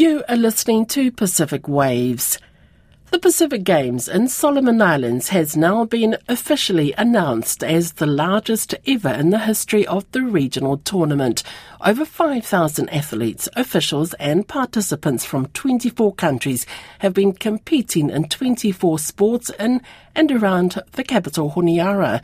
You are listening to Pacific Waves. The Pacific Games in Solomon Islands has now been officially announced as the largest ever in the history of the regional tournament. Over 5,000 athletes, officials, and participants from 24 countries have been competing in 24 sports in and around the capital Honiara.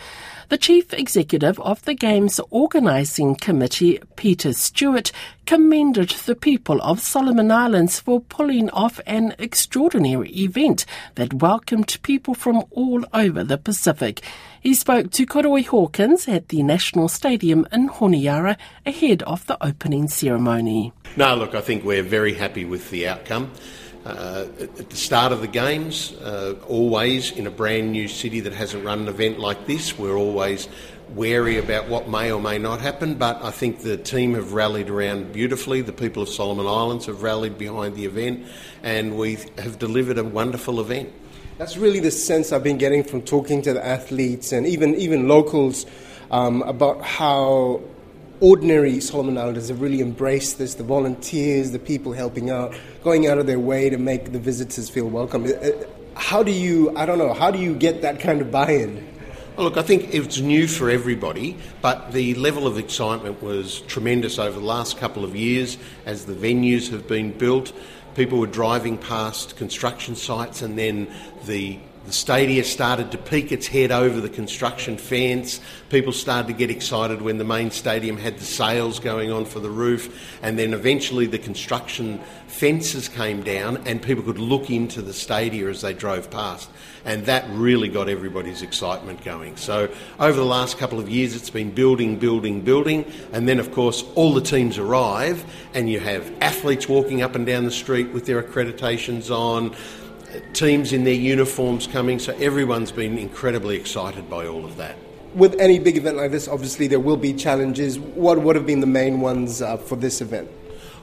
The chief executive of the Games Organising Committee, Peter Stewart, commended the people of Solomon Islands for pulling off an extraordinary event that welcomed people from all over the Pacific. He spoke to Koroi Hawkins at the National Stadium in Honiara ahead of the opening ceremony. Now, look, I think we're very happy with the outcome. Uh, at the start of the games, uh, always in a brand new city that hasn't run an event like this, we're always wary about what may or may not happen. But I think the team have rallied around beautifully. The people of Solomon Islands have rallied behind the event, and we have delivered a wonderful event. That's really the sense I've been getting from talking to the athletes and even even locals um, about how ordinary Solomon Islanders have really embraced this the volunteers, the people helping out, going out of their way to make the visitors feel welcome. Uh, uh, how do you, I don't know, how do you get that kind of buy in? Look, I think it's new for everybody, but the level of excitement was tremendous over the last couple of years as the venues have been built. People were driving past construction sites, and then the the stadia started to peek its head over the construction fence. People started to get excited when the main stadium had the sails going on for the roof, and then eventually the construction fences came down and people could look into the stadia as they drove past. And that really got everybody's excitement going. So, over the last couple of years, it's been building, building, building, and then, of course, all the teams arrive, and you have athletes walking up and down the street with their accreditations on teams in their uniforms coming, so everyone's been incredibly excited by all of that. With any big event like this, obviously there will be challenges. What would have been the main ones uh, for this event?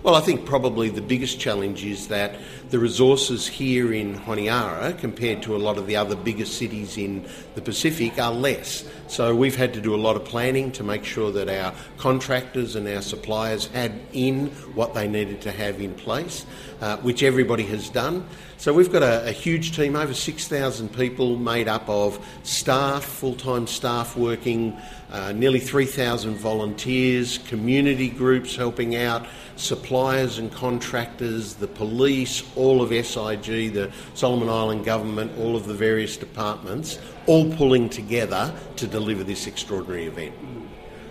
Well, I think probably the biggest challenge is that the resources here in Honiara, compared to a lot of the other bigger cities in the Pacific, are less. So we've had to do a lot of planning to make sure that our contractors and our suppliers had in what they needed to have in place, uh, which everybody has done. So we've got a, a huge team, over 6,000 people made up of staff, full time staff working, uh, nearly 3,000 volunteers, community groups helping out, suppliers and contractors, the police, all of SIG, the Solomon Island government, all of the various departments, all pulling together to deliver this extraordinary event.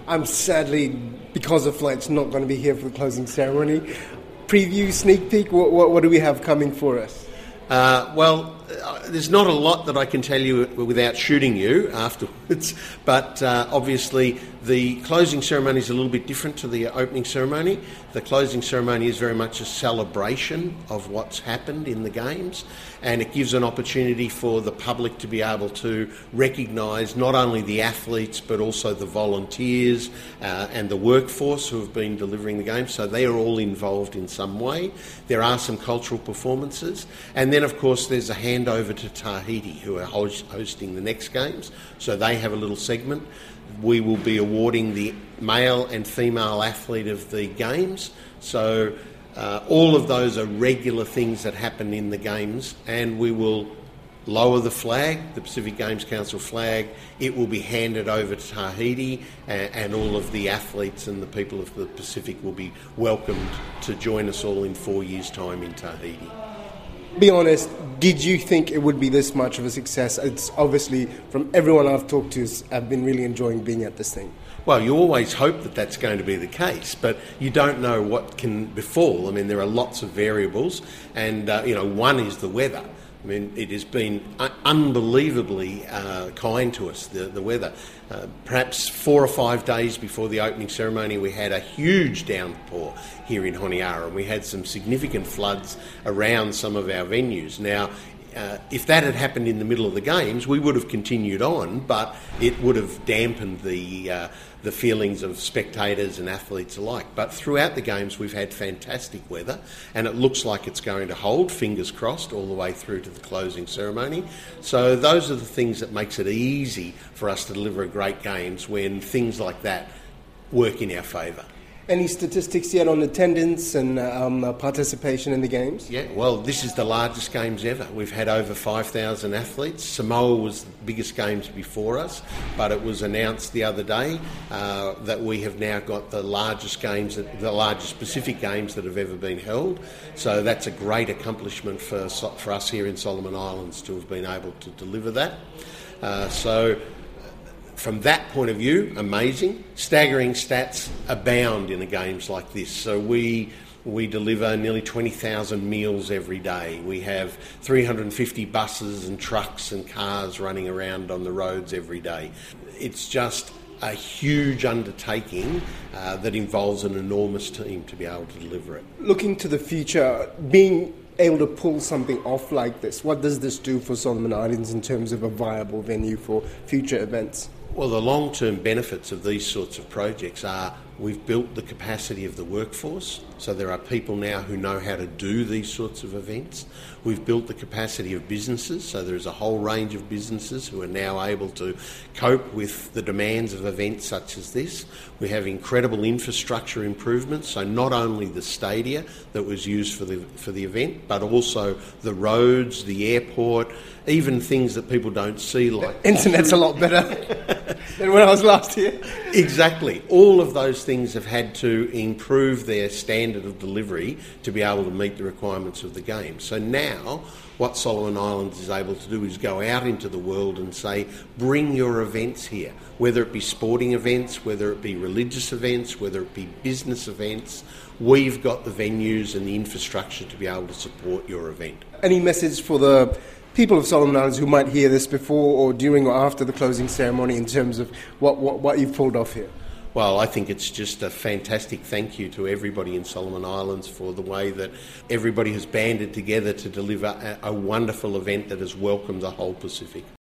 I'm sadly, because of flights, not going to be here for the closing ceremony. Preview, sneak peek, what, what, what do we have coming for us? Uh, well, uh, there's not a lot that I can tell you without shooting you afterwards, but uh, obviously the closing ceremony is a little bit different to the opening ceremony. The closing ceremony is very much a celebration of what's happened in the Games, and it gives an opportunity for the public to be able to recognise not only the athletes but also the volunteers uh, and the workforce who have been delivering the Games. So they are all involved in some way. There are some cultural performances, and then of course there's a hand over to Tahiti who are hosting the next Games, so they have a little segment we will be awarding the male and female athlete of the games. So uh, all of those are regular things that happen in the games, and we will lower the flag, the Pacific Games Council flag. It will be handed over to Tahiti, and, and, all of the athletes and the people of the Pacific will be welcomed to join us all in four years' time in Tahiti be honest, did you think it would be this much of a success? It's obviously, from everyone I've talked to, I've been really enjoying being at this thing. Well, you always hope that that's going to be the case, but you don't know what can befall. I mean, there are lots of variables, and uh, you know, one is the weather. I mean, it has been unbelievably uh, kind to us, the, the weather. Uh, perhaps four or five days before the opening ceremony, we had a huge downpour here in Honiara, and we had some significant floods around some of our venues. Now, uh, if that had happened in the middle of the games, we would have continued on, but it would have dampened the uh, the feelings of spectators and athletes alike. But throughout the games, we've had fantastic weather, and it looks like it's going to hold. Fingers crossed, all the way through to the closing ceremony. So those are the things that makes it easy for us to deliver great games when things like that work in our favour. Any statistics yet on attendance and um, participation in the games? Yeah, well, this is the largest games ever. We've had over 5,000 athletes. Samoa was the biggest games before us, but it was announced the other day uh, that we have now got the largest games, the largest Pacific Games that have ever been held. So that's a great accomplishment for, for us here in Solomon Islands to have been able to deliver that. Uh, so from that point of view, amazing. Staggering stats abound in games like this. So we we deliver nearly 20,000 meals every day. We have 350 buses and trucks and cars running around on the roads every day. It's just a huge undertaking uh, that involves an enormous team to be able to deliver it. Looking to the future, being able to pull something off like this, what does this do for Solomon Islands in terms of a viable venue for future events? Well, the long term benefits of these sorts of projects are we've built the capacity of the workforce, so there are people now who know how to do these sorts of events. We've built the capacity of businesses, so there's a whole range of businesses who are now able to cope with the demands of events such as this. We have incredible infrastructure improvements, so not only the stadia that was used for the, for the event, but also the roads, the airport, even things that people don't see like. Internet's a lot better than when I was last here. Exactly. All of things have had to improve their standard of delivery to be able to meet the requirements of the game. So now, what Solomon Islands is able to do is go out into the world and say, bring your events here, whether it be sporting events, whether it be religious events, whether it be business events. We've got the venues and the infrastructure to be able to support your event. Any message for the people of Solomon Islands who might hear this before or during or after the closing ceremony in terms of what, what, what you've pulled off here? Well, I think it's just a fantastic thank you to everybody in Solomon Islands for the way that everybody has banded together to deliver a, a wonderful event that has welcomed the whole Pacific.